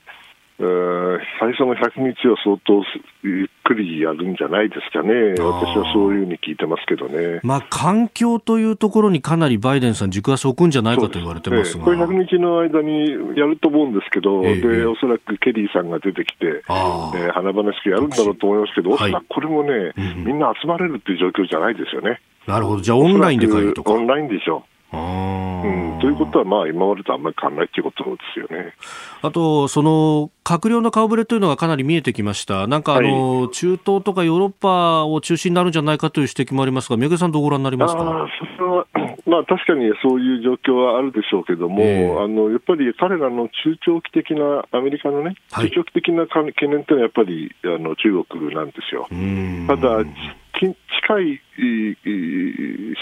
最最初の100日は相当ゆっくりやるんじゃないですかね、私はそういうふうに聞いてますけどね。まあ、環境というところにかなりバイデンさん、軸足を置くんじゃないかと言われてますが、これ、100日の間にやると思うんですけど、えー、でおそらくケリーさんが出てきて、えー、華々しくやるんだろうと思いますけど、おそらくこれもね、はい、みんな集まれるっていう状況じゃないですよね。なるほど、じゃあ、オンラインで。オンラインでしょう。うん、ということは、まあ、今までとあんまり変わらないということですよね。あと、その閣僚の顔ぶれというのがかなり見えてきました、なんかあの、はい、中東とかヨーロッパを中心になるんじゃないかという指摘もありますが、三宅さん、どうご覧になりますか？あそれは、まあ、確かにそういう状況はあるでしょうけども、えー、あのやっぱり彼らの中長期的な、アメリカのね、中長期的な懸念というのはやっぱりあの中国なんですよ。ただ近い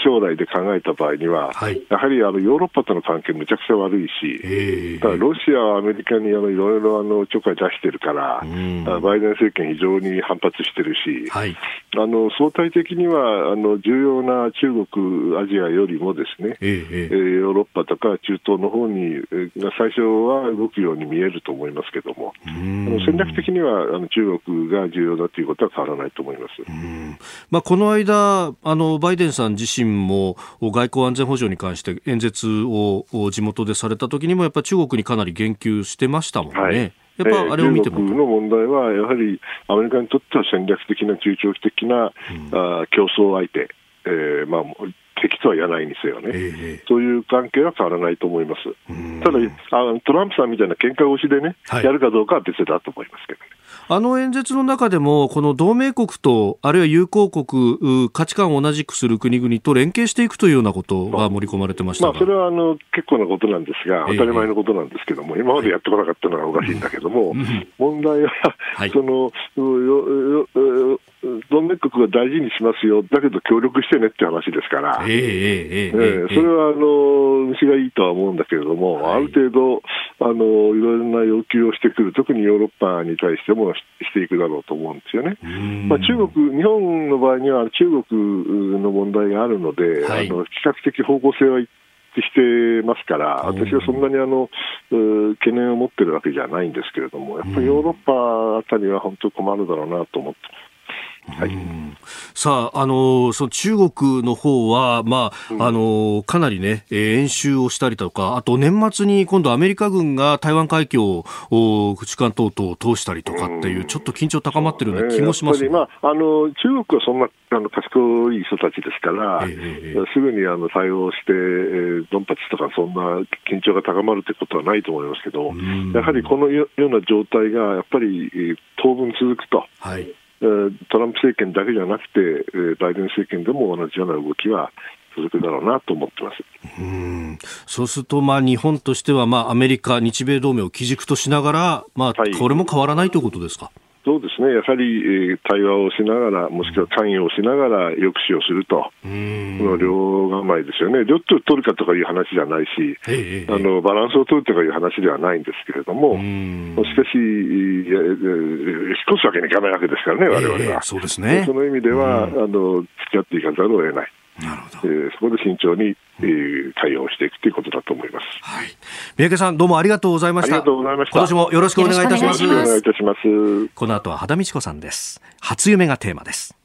将来で考えた場合には、はい、やはりあのヨーロッパとの関係むちゃくちゃ悪いし、えー、だからロシアはアメリカにあのいろいろあのちょこ出してるから、バイデン政権非常に反発してるし、はい、あの相対的にはあの重要な中国、アジアよりもですね、えー、ヨーロッパとか中東の方に最初は動くように見えると思いますけども、あの戦略的にはあの中国が重要だということは変わらないと思います。まあ、この間あの、バイデンさん自身も外交安全保障に関して演説を地元でされた時にも、やっぱり中国にかなり言及してましたもんね。はいやっぱあれを見ても、えー、の問題は、やはりアメリカにとっては戦略的な中長期的な、うん、あ競争相手、えーまあ、敵とは言わないにせよね、えー、そういう関係は変わらないと思います。ただあ、トランプさんみたいな喧嘩腰でね、はい、やるかどうかは別だと思いますけどね。あの演説の中でも、この同盟国と、あるいは友好国、価値観を同じくする国々と連携していくというようなことが盛り込まれてましたまあ、それはあの結構なことなんですが、当たり前のことなんですけども、えー、今までやってこなかったのがおかしいんだけども、問題は、はい、その同盟国が大事にしますよ、だけど協力してねって話ですから、えーえそれはあの虫がいいとは思うんだけれども、はい、ある程度あの、いろいろな要求をしてくる、特にヨーロッパに対してもしていくだろうと思うんですよね。まあ、中国、日本の場合には中国の問題があるので、はい、あの比較的方向性は一してますから、私はそんなにあの懸念を持ってるわけじゃないんですけれども、やっぱりヨーロッパあたりは本当に困るだろうなと思って。はい、さあ、あのその中国の方は、まあ、うん、あのかなりね、え演習をしたりとか、あと年末に今度アメリカ軍が台湾海峡を主管等々を通したりとかっていう、ちょっと緊張高まってるような気もします、ね、まあ、あの中国はそんなあの賢い人たちですから、えー、すぐにあの対応して、えー、ドンパチとか、そんな緊張が高まるということはないと思いますけど、やはりこのような状態がやっぱり当分続くと。はいトランプ政権だけじゃなくて、バイデン政権でも同じような動きは続くだろうなと思ってます。うん。そうすると、まあ、日本としては、まあ、アメリカ、日米同盟を基軸としながら、まあ、はい、これも変わらないということですか？そうですね、やはり、えー、対話をしながら、もしくは関与をしながら抑止をすると、この両構えですよね、両手を取るかとかいう話じゃないし、あのバランスを取るとかいう話ではないんですけれども、しかし、引っ越すわけにいかないわけですからね、われわれは。そうですね。その意味では、あの付き合っていかざるを得ない。なるほど、えー、そこで慎重に、えー、対応していくということだと思います。はい。三宅さん、どうもありがとうございました。ありがとうございました。今年もよろしくお願いいたします。よろしくお願いいたします。この後は肌道子さんです。初夢がテーマです。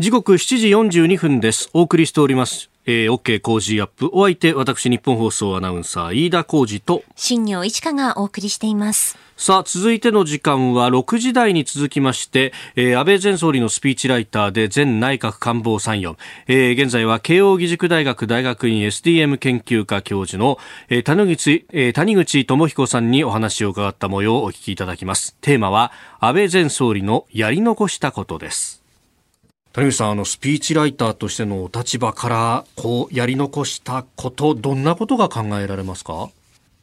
時刻7時42分です。お送りしております。えー、OK 工事アップ。お相手、私、日本放送アナウンサー、飯田浩二と、新業一華がお送りしています。さあ、続いての時間は6時台に続きまして、えー、安倍前総理のスピーチライターで前内閣官房参与、えー、現在は慶應義塾大学大学院 SDM 研究科教授の、えー、谷口、えー、谷口智彦さんにお話を伺った模様をお聞きいただきます。テーマは、安倍前総理のやり残したことです。谷口さん、あの、スピーチライターとしてのお立場から、こう、やり残したこと、どんなことが考えられますか？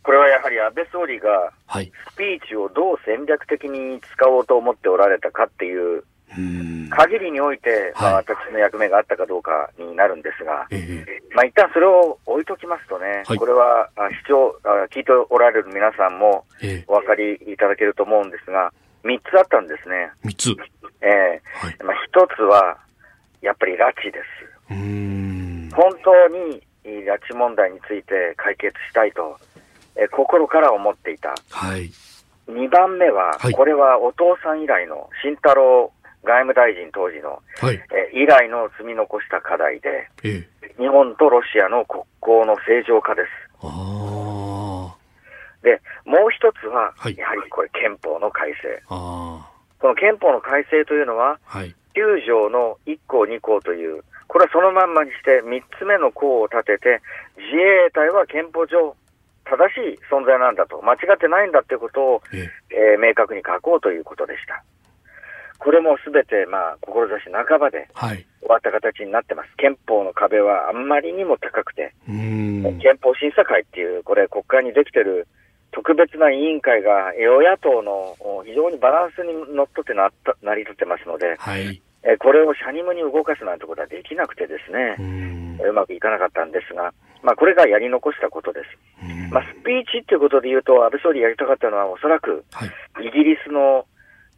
これはやはり安倍総理が、スピーチをどう戦略的に使おうと思っておられたかっていう、限りにおいて、まあ、私の役目があったかどうかになるんですが、まあ一旦それを置いときますとね、はい、これは視聴聞いておられる皆さんもお分かりいただけると思うんですが、3つあったんですね。3つえー、はい、まあ、一つは、やっぱり拉致です。本当に拉致問題について解決したいと、ええ心から思っていた。はい。2番目は、はい、これはお父さん以来の、慎太郎外務大臣当時の、はい、え以来の積み残した課題で、ええ、日本とロシアの国交の正常化です。で、もう一つは、はい、やはりこれ憲法の改正。この憲法の改正というのは、はい、9条の1項2項という、これはそのまんまにして3つ目の項を立てて、自衛隊は憲法上正しい存在なんだと、間違ってないんだということを、ええー、明確に書こうということでした。これもすべて、まあ、志半ばで終わった形になってます。はい、憲法の壁はあんまりにも高くて、憲法審査会っていう、これ国会にできてる特別な委員会が与野党の非常にバランスにのっとってなった成り立ってますので、はい、えこれをシャニムに動かすなんてことはできなくてですね、ううまくいかなかったんですが、まあ、これがやり残したことです。まあ、スピーチっていうことで言うと、安倍総理やりたかったのはおそらく、イギリスの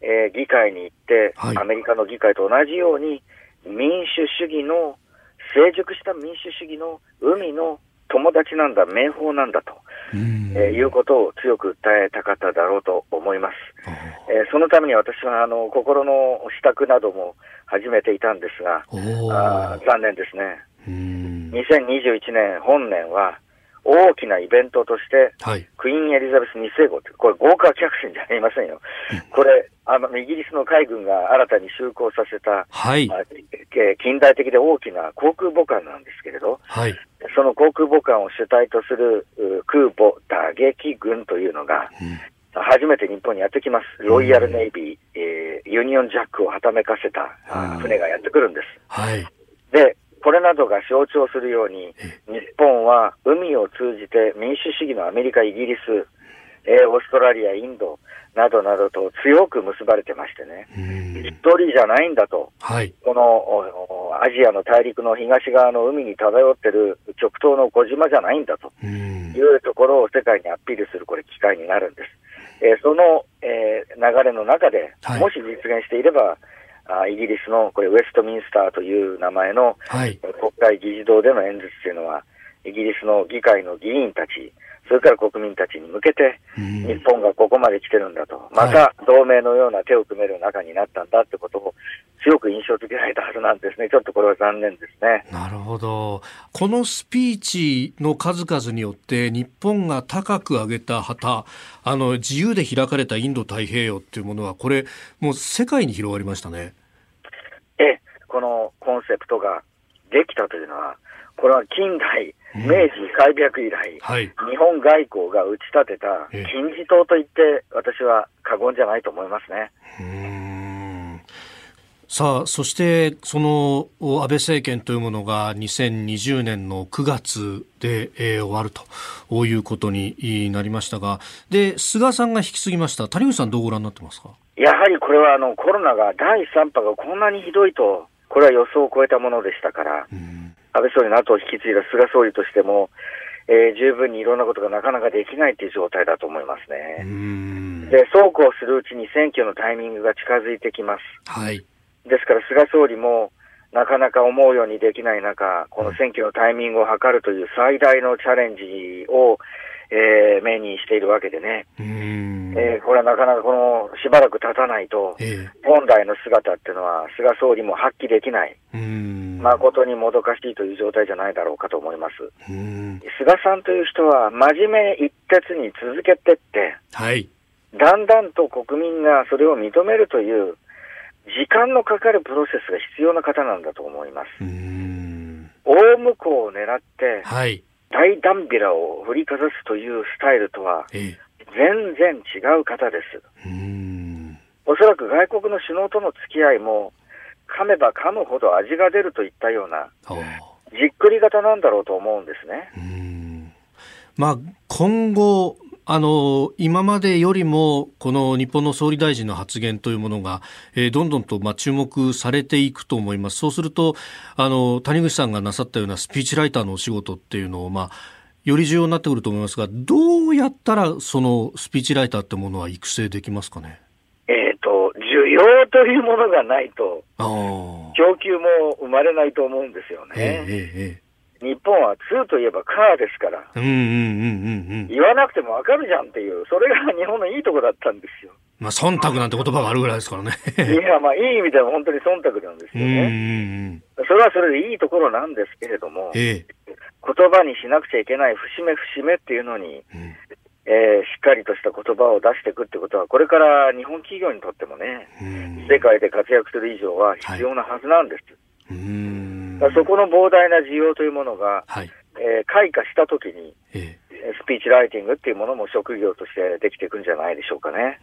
えー、議会に行って、はい、アメリカの議会と同じように、民主主義の、成熟した民主主義の海の友達なんだ、名宝なんだと、えー、いうことを強く訴えたかっただろうと思います。えー、そのために私はあの心の支度なども始めていたんですが、あ残念ですね。2021年本年は、大きなイベントとして、はい、クイーン・エリザベス2世号って、これ豪華客船じゃありませんよ。これ、あの、イギリスの海軍が新たに就航させた、はい、まあ、近代的で大きな航空母艦なんですけれど、はい、その航空母艦を主体とする空母打撃軍というのが、うん初めて日本にやってきます。ロイヤルネイビー、えー、ユニオンジャックをはためかせた船がやってくるんです。はい。で、これなどが象徴するように、日本は海を通じて民主主義のアメリカ、イギリス、えー、オーストラリア、インドなどなどと強く結ばれてましてね、一人じゃないんだと、はい、このアジアの大陸の東側の海に漂ってる極東の小島じゃないんだと。いうところを世界にアピールするこれ機会になるんです。えー、その、えー、流れの中で、もし実現していれば、あイギリスのこれウェストミンスターという名前の、はい、国会議事堂での演説というのは、イギリスの議会の議員たち、それから国民たちに向けて、日本がここまで来てるんだと、また同盟のような手を組める中になったんだってことを強く印象づけられたはずなんですね。ちょっとこれは残念ですね。なるほど。このスピーチの数々によって、日本が高く上げた旗、あの、自由で開かれたインド太平洋っていうものは、これ、もう世界に広がりましたね。ええ、このコンセプトができたというのは、これは近代、明治開闢以来、はい、日本外交が打ち立てた金字塔と言って、私は過言じゃないと思いますね。さあ、そしてその安倍政権というものが2020年の9月で、えー、終わるということになりましたが、で、菅さんが引き継ぎました。谷口さんどうご覧になってますか？やはりこれはあのコロナが第3波がこんなにひどいと、これは予想を超えたものでしたから、安倍総理の後を引き継いだ菅総理としても、えー、十分にいろんなことがなかなかできないという状態だと思いますね。で、そうこうするうちに選挙のタイミングが近づいてきます。はい。ですから菅総理も、なかなか思うようにできない中、この選挙のタイミングを図るという最大のチャレンジを、えー、目にしているわけでね、えー、これはなかなかこのしばらく経たないと、えー、本来の姿っていうのは、菅総理も発揮できない、誠にもどかしいという状態じゃないだろうかと思います。菅さんという人は、真面目一徹に続けてって、はい、だんだんと国民がそれを認めるという、時間のかかるプロセスが必要な方なんだと思います。大向こうを狙って、はい、大ダンビラを振りかざすというスタイルとは、全然違う方です。おそらく外国の首脳との付き合いも、噛めば噛むほど味が出るといったような、じっくり型なんだろうと思うんですね。まあ、今後、あの今までよりもこの日本の総理大臣の発言というものが、えー、どんどんとまあ注目されていくと思います。そうするとあの谷口さんがなさったようなスピーチライターのお仕事っていうのをまあより重要になってくると思いますが、どうやったらそのスピーチライターってものは育成できますかね？えっ、と、需要というものがないと、供給も生まれないと思うんですよね。えーえー日本は2といえばカーですから、言わなくてもわかるじゃんっていう、それが日本のいいとこだったんですよ。まあ、忖度なんて言葉があるぐらいですからね。いや、まあ、いい意味では本当に忖度なんですよね。それはそれでいいところなんですけれども、ええ、言葉にしなくちゃいけない節目節目っていうのに、うん、えー、しっかりとした言葉を出していくってことは、これから日本企業にとってもね、世界で活躍する以上は必要なはずなんです。はい、そこの膨大な需要というものが、はい、えー、開花したときに、ええ、スピーチライティングっていうものも職業としてできていくんじゃないでしょうかね。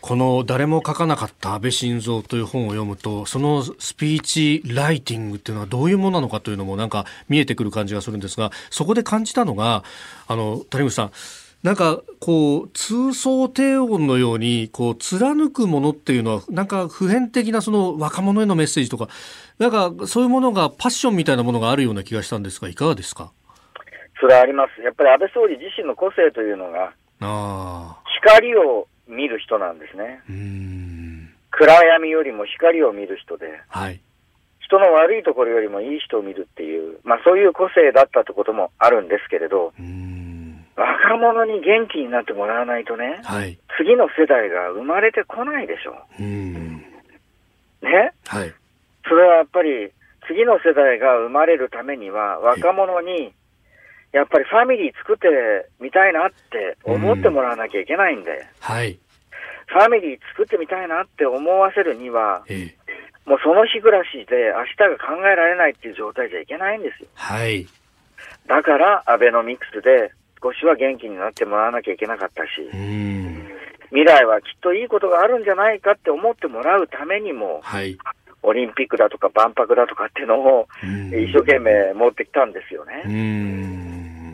この誰も書かなかった安倍晋三という本を読むと、そのスピーチライティングっていうのはどういうものなのかというのもなんか見えてくる感じがするんですが、そこで感じたのが、あの、谷口さん、なんかこう通奏低音のようにこう貫くものっていうのはなんか普遍的なその若者へのメッセージとかなんかそういうものがパッションみたいなものがあるような気がしたんですがいかがですか？それはあります。やっぱり安倍総理自身の個性というのが光を見る人なんですね。暗闇よりも光を見る人で、はい、人の悪いところよりもいい人を見るっていう、まあそういう個性だったってこともあるんですけれど、若者に元気になってもらわないとね、はい、次の世代が生まれてこないでしょ。うね、はい、それはやっぱり次の世代が生まれるためには若者にやっぱりファミリー作ってみたいなって思ってもらわなきゃいけないんで、はい。ファミリー作ってみたいなって思わせるには、ええ、もうその日暮らしで明日が考えられないっていう状態じゃいけないんですよ。はい。だから、アベノミクスで少しは元気になってもらわなきゃいけなかったし、未来はきっといいことがあるんじゃないかって思ってもらうためにも、はい。オリンピックだとか万博だとかっていうのを一生懸命持ってきたんですよね。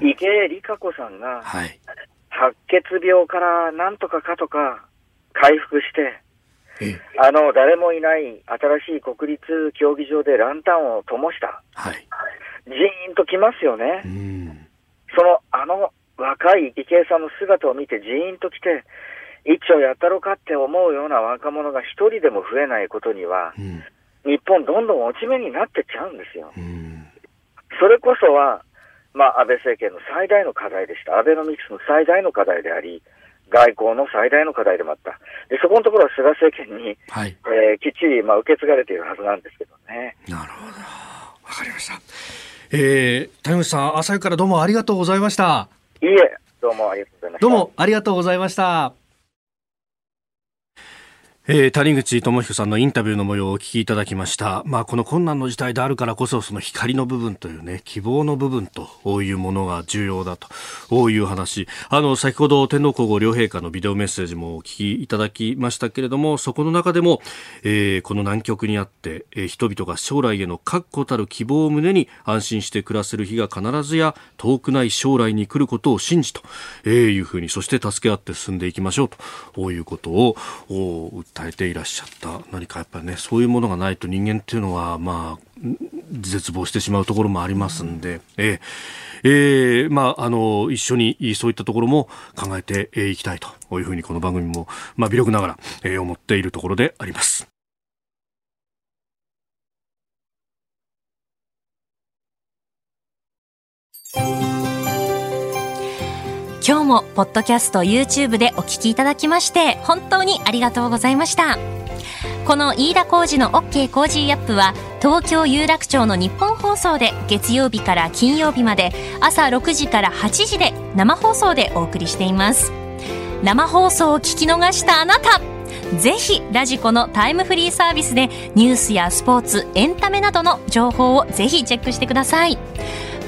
池江璃花子さんが、はい、白血病からなんとかかとか回復して、あの、誰もいない新しい国立競技場でランタンを灯した。はい。ジーンときますよね。その、あの若い池江さんの姿を見てジーンときて、一丁やったろかって思うような若者が一人でも増えないことには、うん、日本どんどん落ち目になってっちゃうんですよ。それこそは、まあ、安倍政権の最大の課題でした。アベノミクスの最大の課題であり、外交の最大の課題でもあった。で、そこのところは菅政権に、はい、えー、きっちり、まあ、受け継がれているはずなんですけどね。なるほど。わかりました。えー、谷口さん、朝からどうもありがとうございました。いいえ、どうもありがとうございました。どうもありがとうございました。えー、谷口智彦さんのインタビューの模様をお聞きいただきました。まあ、この困難の時代であるからこそ、その光の部分というね、希望の部分というものが重要だという話。あの、先ほど天皇皇后両陛下のビデオメッセージもお聞きいただきましたけれども、そこの中でも、えー、この南極にあって、えー、人々が将来への確固たる希望を胸に安心して暮らせる日が必ずや遠くない将来に来ることを信じと、え、いうふうに、そして助け合って進んでいきましょうということを訴えていらっしゃった何かやっぱりねそういうものがないと人間っていうのはまあ絶望してしまうところもありますんで、えー、えー、まあ、あの、一緒にそういったところも考えていきたいというふうにこの番組も、まあ、微力ながら、えー、思っているところであります。もポッドキャスト YouTube でお聞きいただきまして本当にありがとうございました。この飯田浩二の OK Cozy up は東京有楽町の日本放送で月曜日から金曜日まで朝6時から8時で生放送でお送りしています。生放送を聞き逃したあなたぜひ radiko のタイムフリーサービスでニュースやスポーツエンタメなどの情報をぜひチェックしてください。